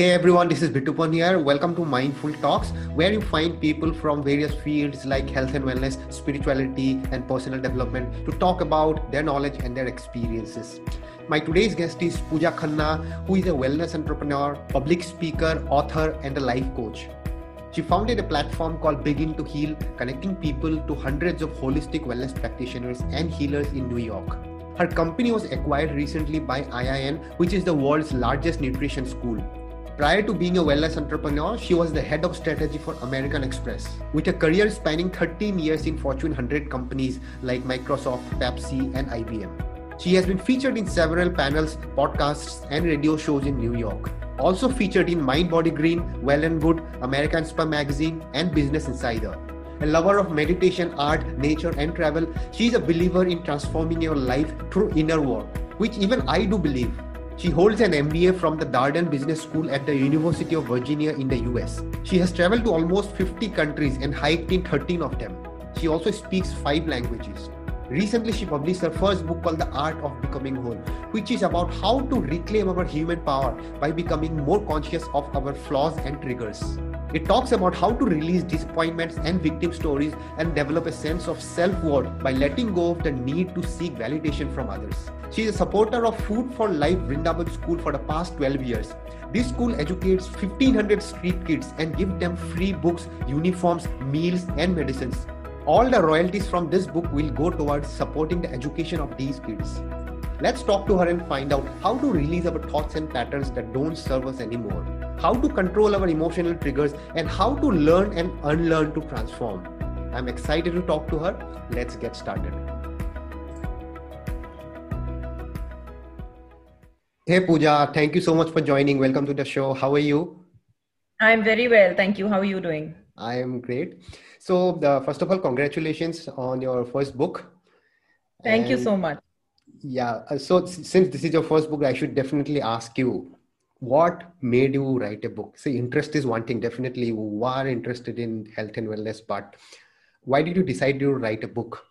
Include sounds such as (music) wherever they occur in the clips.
Hey everyone, this is Bitupan here. Welcome to Mindful Talks, where you find people from various fields like health and wellness, spirituality, and personal development to talk about their knowledge and their experiences. My today's guest is Pooja Khanna, who is a wellness entrepreneur, public speaker, author, and a life coach. She founded a platform called Begin to Heal, connecting people to hundreds of holistic wellness practitioners and healers in New York. Her company was acquired recently by IIN, which is the world's largest nutrition school. Prior to being a wellness entrepreneur, she was the head of strategy for American Express, with a career spanning 13 years in Fortune 100 companies like Microsoft, Pepsi, and IBM. She has been featured in several panels, podcasts, and radio shows in New York. Also featured in Mind Body Green, Well and Good, American Spa Magazine, and Business Insider. A lover of meditation, art, nature, and travel, she is a believer in transforming your life through inner work, which even I do believe. She holds an MBA from the Darden Business School at the University of Virginia in the US. She has traveled to almost 50 countries and hiked in 13 of them. She also speaks five languages. Recently, she published her first book called The Art of Becoming Whole, which is about how to reclaim our human power by becoming more conscious of our flaws and triggers. It talks about how to release disappointments and victim stories and develop a sense of self worth by letting go of the need to seek validation from others. She is a supporter of Food for Life Vrindavan School for the past 12 years. This school educates 1500 street kids and gives them free books, uniforms, meals, and medicines. All the royalties from this book will go towards supporting the education of these kids. Let's talk to her and find out how to release our thoughts and patterns that don't serve us anymore how to control our emotional triggers, and how to learn and unlearn to transform. I'm excited to talk to her. Let's get started. Hey Pooja, thank you so much for joining. Welcome to the show. How are you? I'm very well. Thank you. How are you doing? I am great. So, first of all, congratulations on your first book. Thank and, you so much. Yeah. Uh, so, since this is your first book, I should definitely ask you what made you write a book? See interest is one thing definitely you are interested in health and wellness but why did you decide to write a book?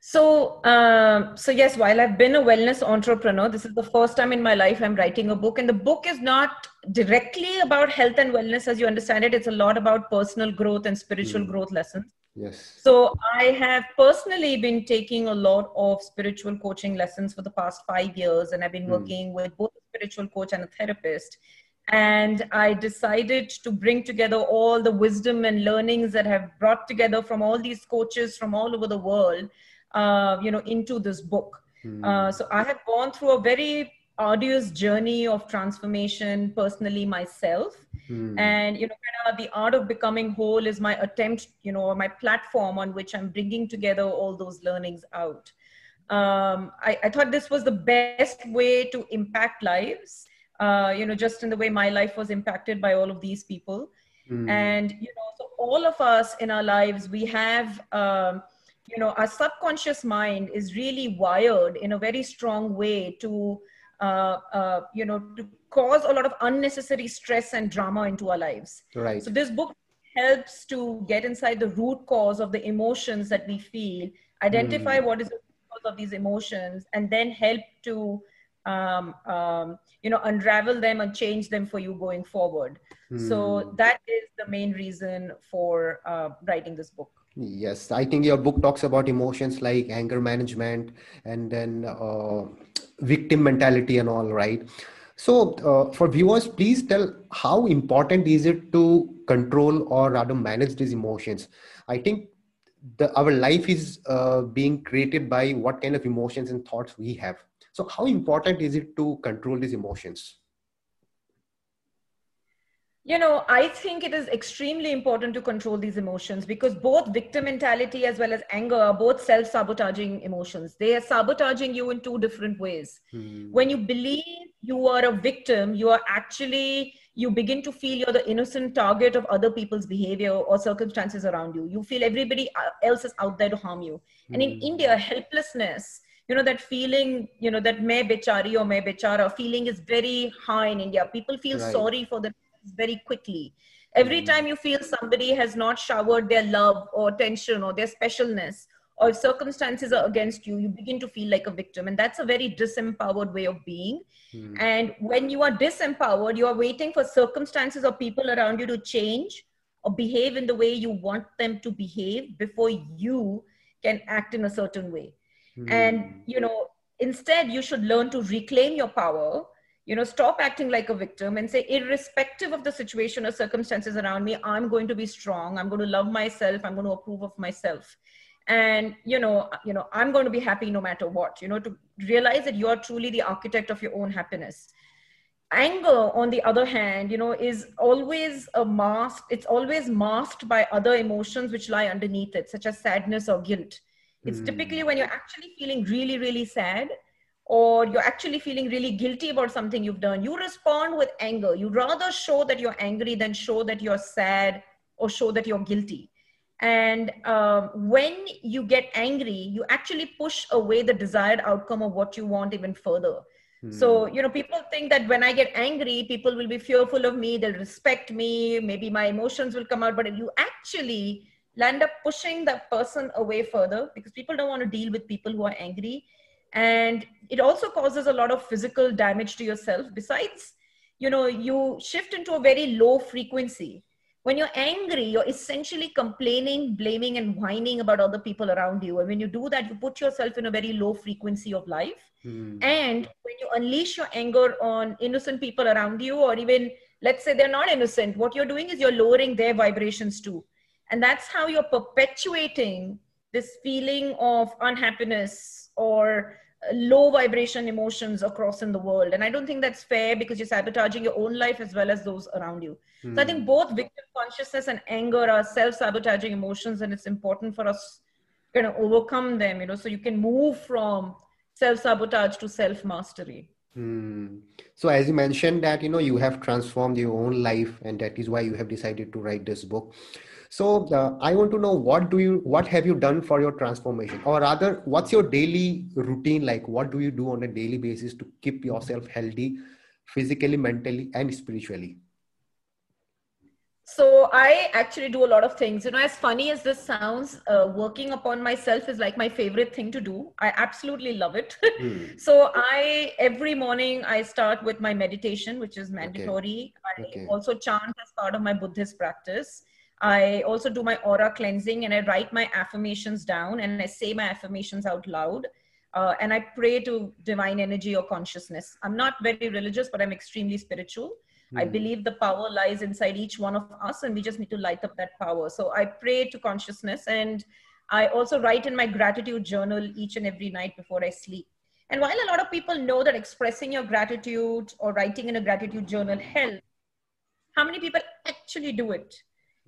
So uh, so yes while i've been a wellness entrepreneur this is the first time in my life i'm writing a book and the book is not directly about health and wellness as you understand it. It's a lot about personal growth and spiritual mm. growth lessons Yes. So I have personally been taking a lot of spiritual coaching lessons for the past five years, and I've been mm. working with both a spiritual coach and a therapist. And I decided to bring together all the wisdom and learnings that have brought together from all these coaches from all over the world, uh, you know, into this book. Mm. Uh, so I have gone through a very arduous journey of transformation personally myself Hmm. And you know, kind of the art of becoming whole is my attempt, you know, my platform on which I'm bringing together all those learnings out. Um, I, I, thought this was the best way to impact lives. Uh, you know, just in the way my life was impacted by all of these people. Hmm. And you know, so all of us in our lives, we have. Um, you know our subconscious mind is really wired in a very strong way to you know to cause a lot of unnecessary stress and drama into our lives. Right. So this book helps to get inside the root cause of the emotions that we feel, identify mm. what is the cause of these emotions, and then help to um, um, you know unravel them and change them for you going forward. Mm. So that is the main reason for uh, writing this book. Yes, I think your book talks about emotions like anger management and then uh, victim mentality and all, right? So, uh, for viewers, please tell how important is it to control or rather manage these emotions? I think the, our life is uh, being created by what kind of emotions and thoughts we have. So, how important is it to control these emotions? You know, I think it is extremely important to control these emotions because both victim mentality as well as anger are both self sabotaging emotions. They are sabotaging you in two different ways. Hmm. When you believe you are a victim, you are actually, you begin to feel you're the innocent target of other people's behavior or circumstances around you. You feel everybody else is out there to harm you. Hmm. And in hmm. India, helplessness you know that feeling you know that may bechari or may bechara feeling is very high in india people feel right. sorry for the very quickly. Every mm. time you feel somebody has not showered their love or attention or their specialness or if circumstances are against you, you begin to feel like a victim. And that's a very disempowered way of being. Mm. And when you are disempowered, you are waiting for circumstances or people around you to change or behave in the way you want them to behave before you can act in a certain way. Mm. And, you know, instead, you should learn to reclaim your power you know stop acting like a victim and say irrespective of the situation or circumstances around me i'm going to be strong. I'm going to love myself. I'm going to approve of myself. And you know you know i'm going to be happy no matter what you know to realize that you are truly the architect of your own happiness. Anger on the other hand you know is always a mask it's always masked by other emotions which lie underneath it such as sadness or guilt. It's mm. typically when you're actually feeling really really sad or you're actually feeling really guilty about something you've done, you respond with anger. You rather show that you're angry than show that you're sad or show that you're guilty. And uh, when you get angry, you actually push away the desired outcome of what you want even further. So, hmm. you know, people think that when I get angry, people will be fearful of me, they'll respect me, maybe my emotions will come out. But you actually land up pushing that person away further because people don't want to deal with people who are angry and it also causes a lot of physical damage to yourself. Besides you know you shift into a very low frequency. When you're angry you're essentially complaining blaming and whining about other people around you. And when you do that you put yourself in a very low frequency of life. Mm. and when you unleash your anger on innocent people around you or even let's say they're not innocent what you're doing is you're lowering their vibrations too. And that's how you're perpetuating this feeling of unhappiness or low vibration emotions across in the world and i don't think that's fair because you're sabotaging your own life as well as those around you mm. so i think hmm. both victim consciousness and anger are self-sabotaging emotions and it's important for us to kind of overcome them you know so you can move from self-sabotage to self-mastery Hmm. So, as you mentioned that you know you have transformed your own life, and that is why you have decided to write this book. So uh, I want to know what do you what have you done for your transformation, or rather, what's your daily routine like? What do you do on a daily basis to keep yourself healthy, physically, mentally, and spiritually? So I actually do a lot of things. You know, as funny as this sounds, uh, working upon myself is like my favorite thing to do. I absolutely love it. (laughs) Mm. so I every morning I start with my meditation, which is mandatory. Okay. I okay. also chant as part of my Buddhist practice. I also do my aura cleansing and I write my affirmations down and I say my affirmations out loud. Uh, and I pray to divine energy or consciousness. I'm not very religious, but I'm extremely spiritual. Mm. I hmm. believe the power lies inside each one of us, and we just need to light up that power. So I pray to consciousness, and I also write in my gratitude journal each and every night before I sleep. And while a lot of people know that expressing your gratitude or writing in a gratitude journal helps, how many people actually do it?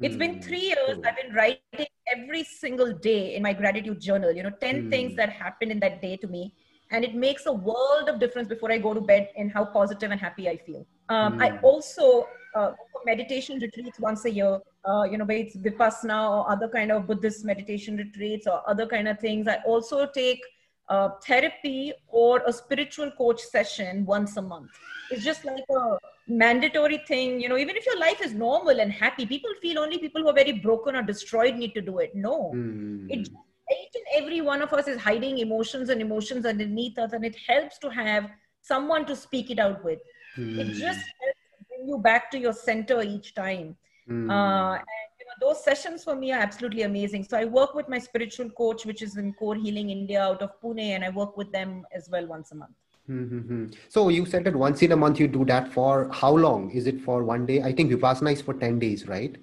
It's been hmm. three years. I've been writing every single day in my gratitude journal, you know, 10 mm. things that happened in that day to me. And it makes a world of difference before I go to bed in how positive and happy I feel. Um. I also uh, meditation retreats once a year, uh, you know, whether it's Vipassana or other kind of Buddhist meditation retreats or other kind of things. I also take uh, therapy or a spiritual coach session once a month. It's just like a mandatory thing you know even if your life is normal and happy people feel only people who are very broken or destroyed need to do it no mm. it each and every one of us is hiding emotions and emotions underneath us and it helps to have someone to speak it out with mm. it just helps bring you back to your center each time mm. uh, and you know, those sessions for me are absolutely amazing so i work with my spiritual coach which is in core healing india out of pune and i work with them as well once a month Mm-hmm. So you said that once in a month you do that for how long? Is it for one day? I think Vipassana is for 10 days, right?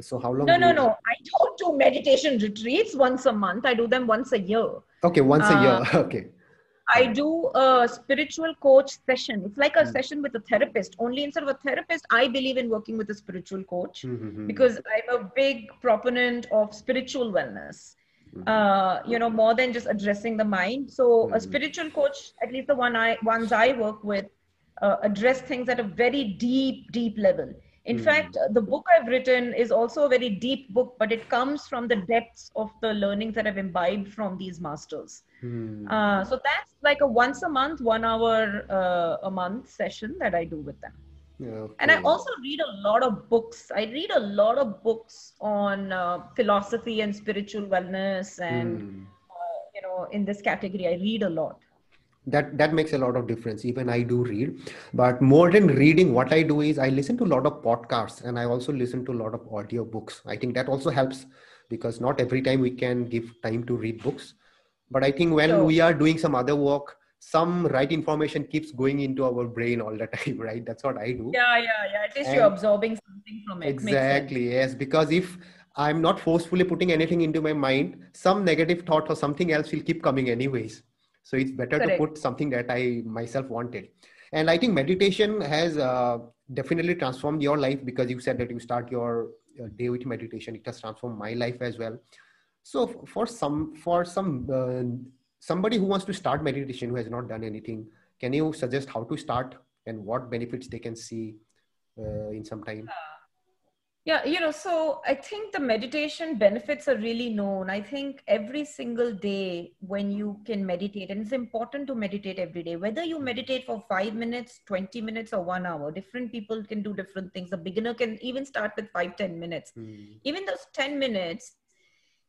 So how long? No, no, no. I don't do meditation retreats once a month. I do them once a year. Okay, once a year. Uh, (laughs) okay. I do a spiritual coach session. It's like a mm-hmm. session with a therapist. Only instead of a therapist, I believe in working with a spiritual coach mm-hmm. because I'm a big proponent of spiritual wellness. Mm-hmm. uh, you know more than just addressing the mind so mm-hmm. a spiritual coach at least the one i ones i work with uh, address things at a very deep deep level in mm-hmm. fact the book i've written is also a very deep book but it comes from the depths of the learnings that i've imbibed from these masters mm-hmm. uh, so that's like a once a month one hour uh, a month session that i do with them And I also read a lot of books. I read a lot of books on uh, philosophy and spiritual wellness, and mm. uh, you know, in this category, I read a lot. That that makes a lot of difference. Even I do read, but more than reading, what I do is I listen to a lot of podcasts, and I also listen to a lot of audio books. I think that also helps because not every time we can give time to read books. But I think when we are doing some other work, some right information keeps going into our brain all the (laughs) time right? That's what i do. Yeah yeah yeah. At least and you're absorbing something from it. Exactly yes. Because if i'm not forcefully putting anything into my mind some negative thought or something else will keep coming anyways. So it's better Correct. to put something that i myself wanted. And i think meditation has uh, definitely transformed your life because you said that you start your, your day with meditation. It has transformed my life as well. So for some for some uh, somebody who wants to start meditation who has not done anything can you suggest how to start and what benefits they can see uh, in some time? Yeah. You know so i think the meditation benefits are really known. I think every single day when you can meditate and it's important to meditate every day whether you meditate for 5 minutes 20 minutes or 1 hour different people can do different things. A beginner can even start with 5 10 minutes. Mm. even those 10 minutes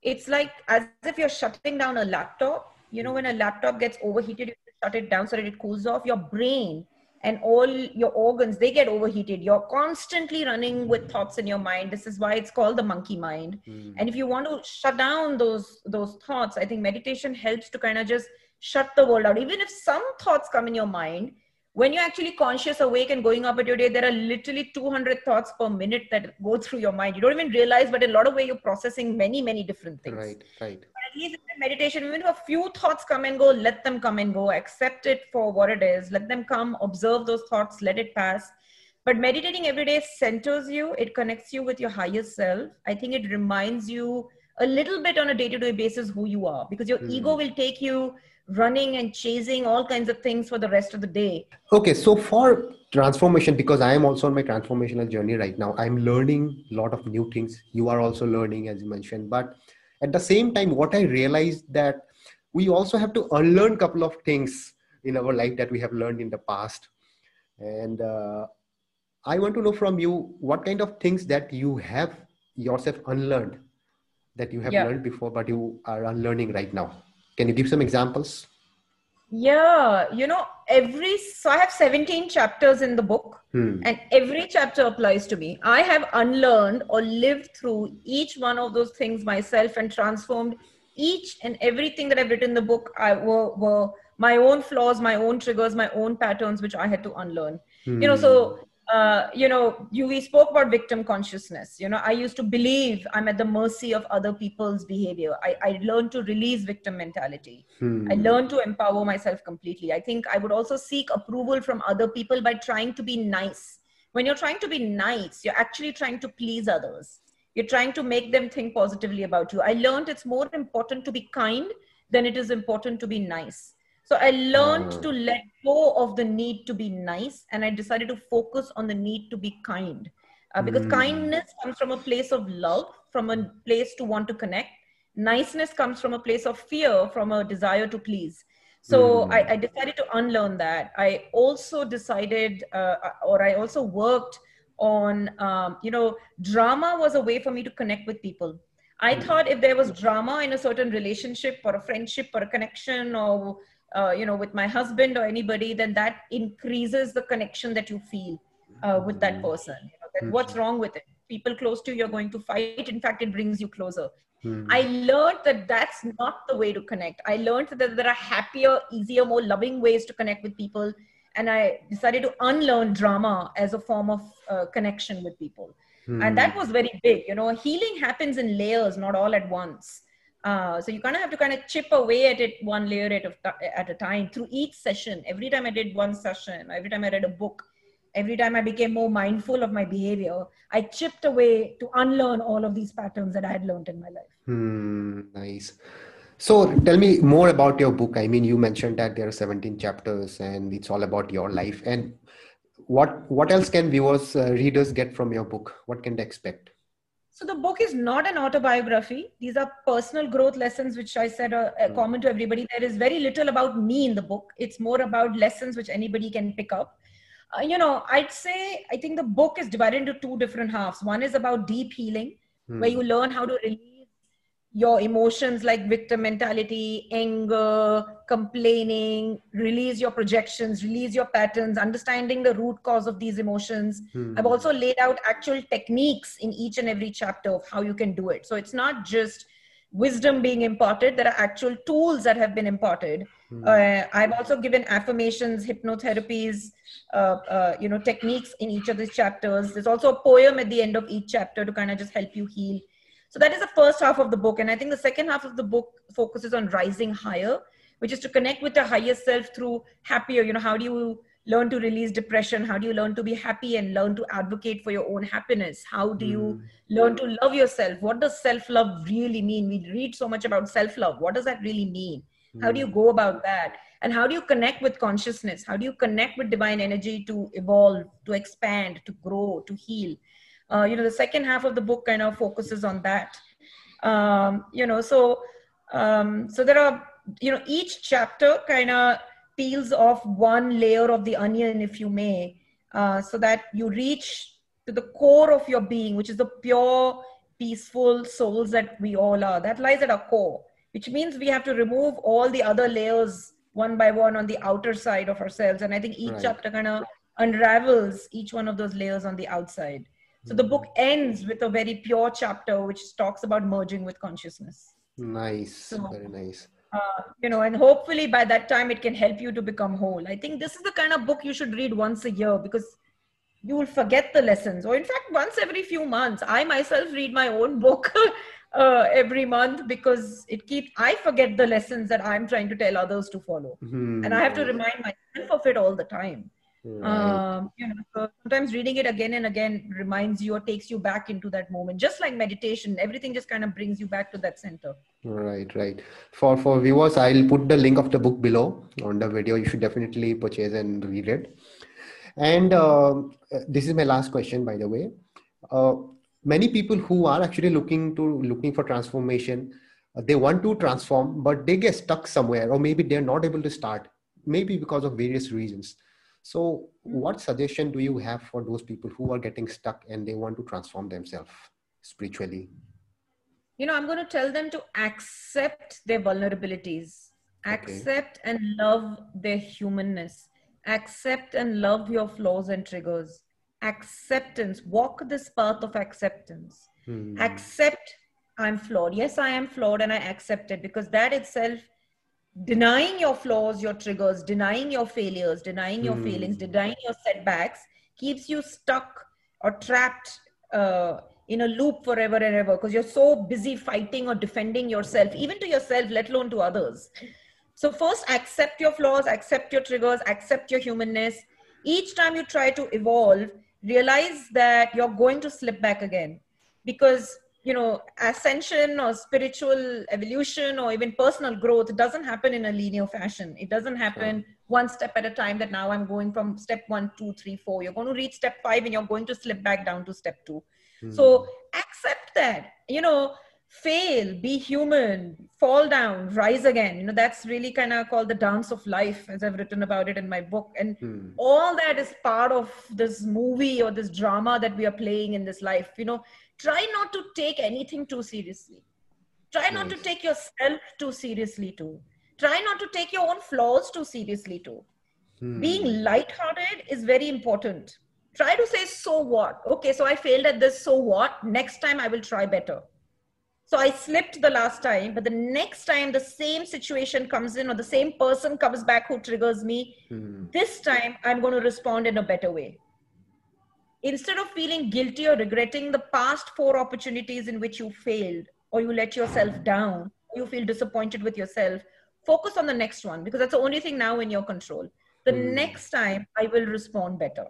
it's like as if you're shutting down a laptop you know when a laptop gets overheated you shut it down so that it cools off your brain and all your organs they get overheated you're constantly running with thoughts in your mind this is why it's called the monkey mind mm. and if you want to shut down those those thoughts i think meditation helps to kind of just shut the world out even if some thoughts come in your mind when you're actually conscious, awake, and going up at your day, there are literally 200 thoughts per minute that go through your mind. You don't even realize, but in a lot of way, you're processing many, many different things. Right, right. In meditation, even if a few thoughts come and go, let them come and go. Accept it for what it is. Let them come. Observe those thoughts. Let it pass. But meditating every day centers you. It connects you with your higher self. I think it reminds you a little bit on a day-to-day basis who you are, because your mm. ego will take you running and chasing all kinds of things for the rest of the day. Okay, so for transformation, because I am also on my transformational journey right now, I'm learning a lot of new things. You are also learning, as you mentioned. But at the same time, what I realized that we also have to unlearn a couple of things in our life that we have learned in the past. And uh, I want to know from you what kind of things that you have yourself unlearned that you have yeah. learned before, but you are unlearning right now. Can you give some examples? Yeah, you know, every so I have 17 chapters in the book, hmm. and every chapter applies to me. I have unlearned or lived through each one of those things myself and transformed each and everything that I've written in the book. I were, were my own flaws, my own triggers, my own patterns, which I had to unlearn. Hmm. You know, so uh, you know, you we spoke about victim consciousness. You know, I used to believe I'm at the mercy of other people's behavior. I, I learned to release victim mentality. Hmm. I learned to empower myself completely. I think I would also seek approval from other people by trying to be nice. When you're trying to be nice, you're actually trying to please others. You're trying to make them think positively about you. I learned it's more important to be kind than it is important to be nice so I learned to let go of the need to be nice and I decided to focus on the need to be kind. Uh, because mm. kindness comes from a place of love, from a place to want to connect. Niceness comes from a place of fear, from a desire to please. So mm. I, I, decided to unlearn that. I also decided, uh, or I also worked on, um, you know, drama was a way for me to connect with people. I mm. thought if there was drama in a certain relationship or a friendship or a connection or uh, you know with my husband or anybody then that increases the connection that you feel uh, with that mm-hmm. person you know, that what's mm-hmm. wrong with it people close to you you're going to fight in fact it brings you closer hmm. i learned that that's not the way to connect i learned that there are happier easier more loving ways to connect with people and i decided to unlearn drama as a form of uh, connection with people hmm. and that was very big you know healing happens in layers not all at once uh, so you kind of have to kind of chip away at it one layer at a, at a time through each session. Every time I did one session, every time I read a book, every time I became more mindful of my behavior, I chipped away to unlearn all of these patterns that I had learned in my life. Hmm, nice. So tell me more about your book. I mean, you mentioned that there are 17 chapters and it's all about your life. And what what else can viewers, uh, readers get from your book? What can they expect? So the book is not an autobiography. These are personal growth lessons, which I said are uh, common to everybody. There is very little about me in the book. It's more about lessons which anybody can pick up. uh, you know, I'd say I think the book is divided into two different halves. One is about deep healing, hmm. where you learn how to release your emotions like victim mentality, anger, complaining, release your projections, release your patterns, understanding the root cause of these emotions. Hmm. I've also laid out actual techniques in each and every chapter of how you can do it. So it's not just wisdom being imparted, there are actual tools that have been imparted. Hmm. Uh, I've also given affirmations, hypnotherapies, uh, uh, you know, techniques in each of these chapters. There's also a poem at the end of each chapter to kind of just help you heal so that is the first half of the book. And I think the second half of the book focuses on rising higher, which is to connect with the higher self through happier. You know, how do you learn to release depression? How do you learn to be happy and learn to advocate for your own happiness? How do you mm. learn to love yourself? What does self love really mean? We read so much about self love. What does that really mean? Mm. How do you hmm. go about that? And how do you connect with consciousness? How do you connect with divine energy to evolve, to expand, to grow, to heal? Uh, you know the second half of the book kind of focuses on that. Um, you know so um, so there are you know each chapter kind of peels off one layer of the onion if you may uh, so that you reach to the core of your being which is the pure peaceful souls that we all are. That lies at our core which means we have to remove all the other layers one by one on the outer side of ourselves. And i think each right. chapter kind of unravels each one of those layers on the outside so the book ends with a very pure chapter which talks about merging with consciousness. Nice, so, very nice. Uh, you know, and hopefully by that time it can help you to become whole. I think this is the kind of book you should read once a year because you will forget the lessons, or in fact, once every few months. I myself read my own book (laughs) uh, every month because it keeps. I forget the lessons that I'm trying to tell others to follow, mm-hmm. and I have to remind myself of it all the time. Right. Um, you know, so sometimes reading it again and again reminds you or takes you back into that moment. Just like meditation, everything just kind of brings you back to that center. Right, right. For for viewers, I'll put the link of the book below on the video. You should definitely purchase and read it. And uh, this is my last question, by the way. Uh, many people who are actually looking to looking for transformation, uh, they want to transform, but they get stuck somewhere, or maybe they're not able to start, maybe because of various reasons so, what suggestion do you have for those people who are getting stuck and they want to transform themselves spiritually? You know, I'm going to tell them to accept their vulnerabilities, okay. accept and love their humanness, accept and love your flaws and triggers, acceptance, walk this path of acceptance, hmm. accept I'm flawed. Yes, I am flawed and I accept it because that itself denying your flaws, your triggers, denying your failures, denying your mm. feelings, denying your setbacks keeps you stuck or trapped uh, in a loop forever and ever because you're so busy fighting or defending yourself, even to yourself, let alone to others. So, first, accept your flaws, accept your triggers, accept your humanness. Each time you try to evolve, realize that you're going to slip back again because you know ascension or spiritual evolution or even personal growth doesn't happen in a linear fashion it doesn't happen sure. one step at a time that now i'm going from step one two three four you're going to reach step five and you're going to slip back down to step two hmm. so accept that you know fail be human fall down rise again you know that's really kind of called the dance of life as i've written about it in my book and hmm. all that is part of this movie or this drama that we are playing in this life you know try not to take anything too seriously. Try not to take yourself too seriously too. Try not to take your own flaws too seriously too. Hmm. Being lighthearted is very important. Try to say, so what? Okay, so I failed at this, so what? Next time I will try better. So I slipped the last time, but the next time the same situation comes in or the same person comes back who triggers me, hmm. this time I'm going to respond in a better way instead of feeling guilty or regretting the past four opportunities in which you failed or you let yourself down, you feel disappointed with yourself, focus on the next one because that's the only thing now in your control. The mm. next time I will respond better.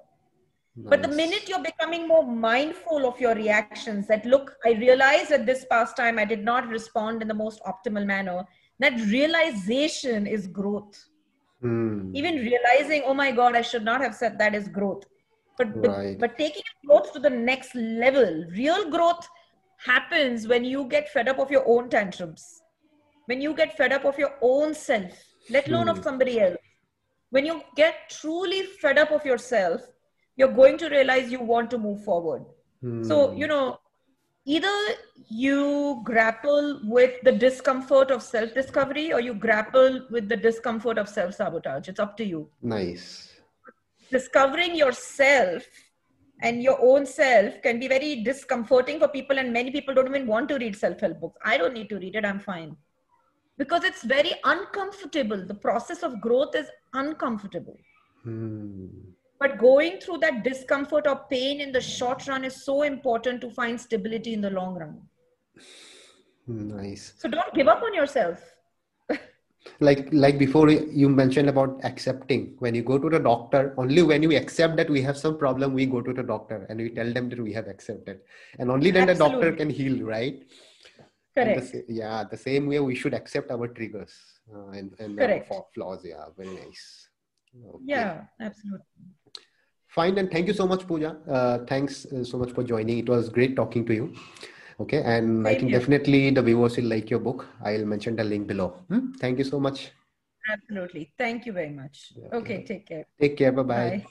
Nice. But the minute you're becoming more mindful of your reactions, that look, I realized that this past time I did not respond in the most optimal manner, that realization is growth. Mm. Even realizing, oh my God, I should not have said that is growth but right. but taking growth to the next level real growth happens when you get fed up of your own tantrums when you get fed up of your own self let alone hmm. of somebody else when you get truly fed up of yourself you're going to realize you want to move forward. Hmm. so you know either you grapple with the discomfort of self discovery or you grapple with the discomfort of self sabotage it's up to you. Nice. Discovering yourself and your own self can be very discomforting for people and many people don't even want to read self-help books. I don't need to read it. I'm fine. Because it's very uncomfortable. The process of growth is uncomfortable. Hmm. But going through that discomfort or pain in the short run is so important to find stability in the long run. Nice. So don't give up on yourself. (laughs) Like like before you mentioned about accepting. When you go to the doctor only when you accept that we have some problem we go to the doctor and we tell them that we have accepted. And only then the doctor can heal right? And the correct. yeah the same way we should accept our triggers uh, and, and Correct. flaws. Yeah very nice. Okay. yeah absolutely fine and thank you so much pooja. Uh, thanks uh, so much for joining. It was great talking to you. Okay and i think here. definitely the viewers will like your book. I'll mention the link below. Hmm? thank you so much. Absolutely. Thank you very much. Yeah, okay. okay take care. Take care. Bye bye bye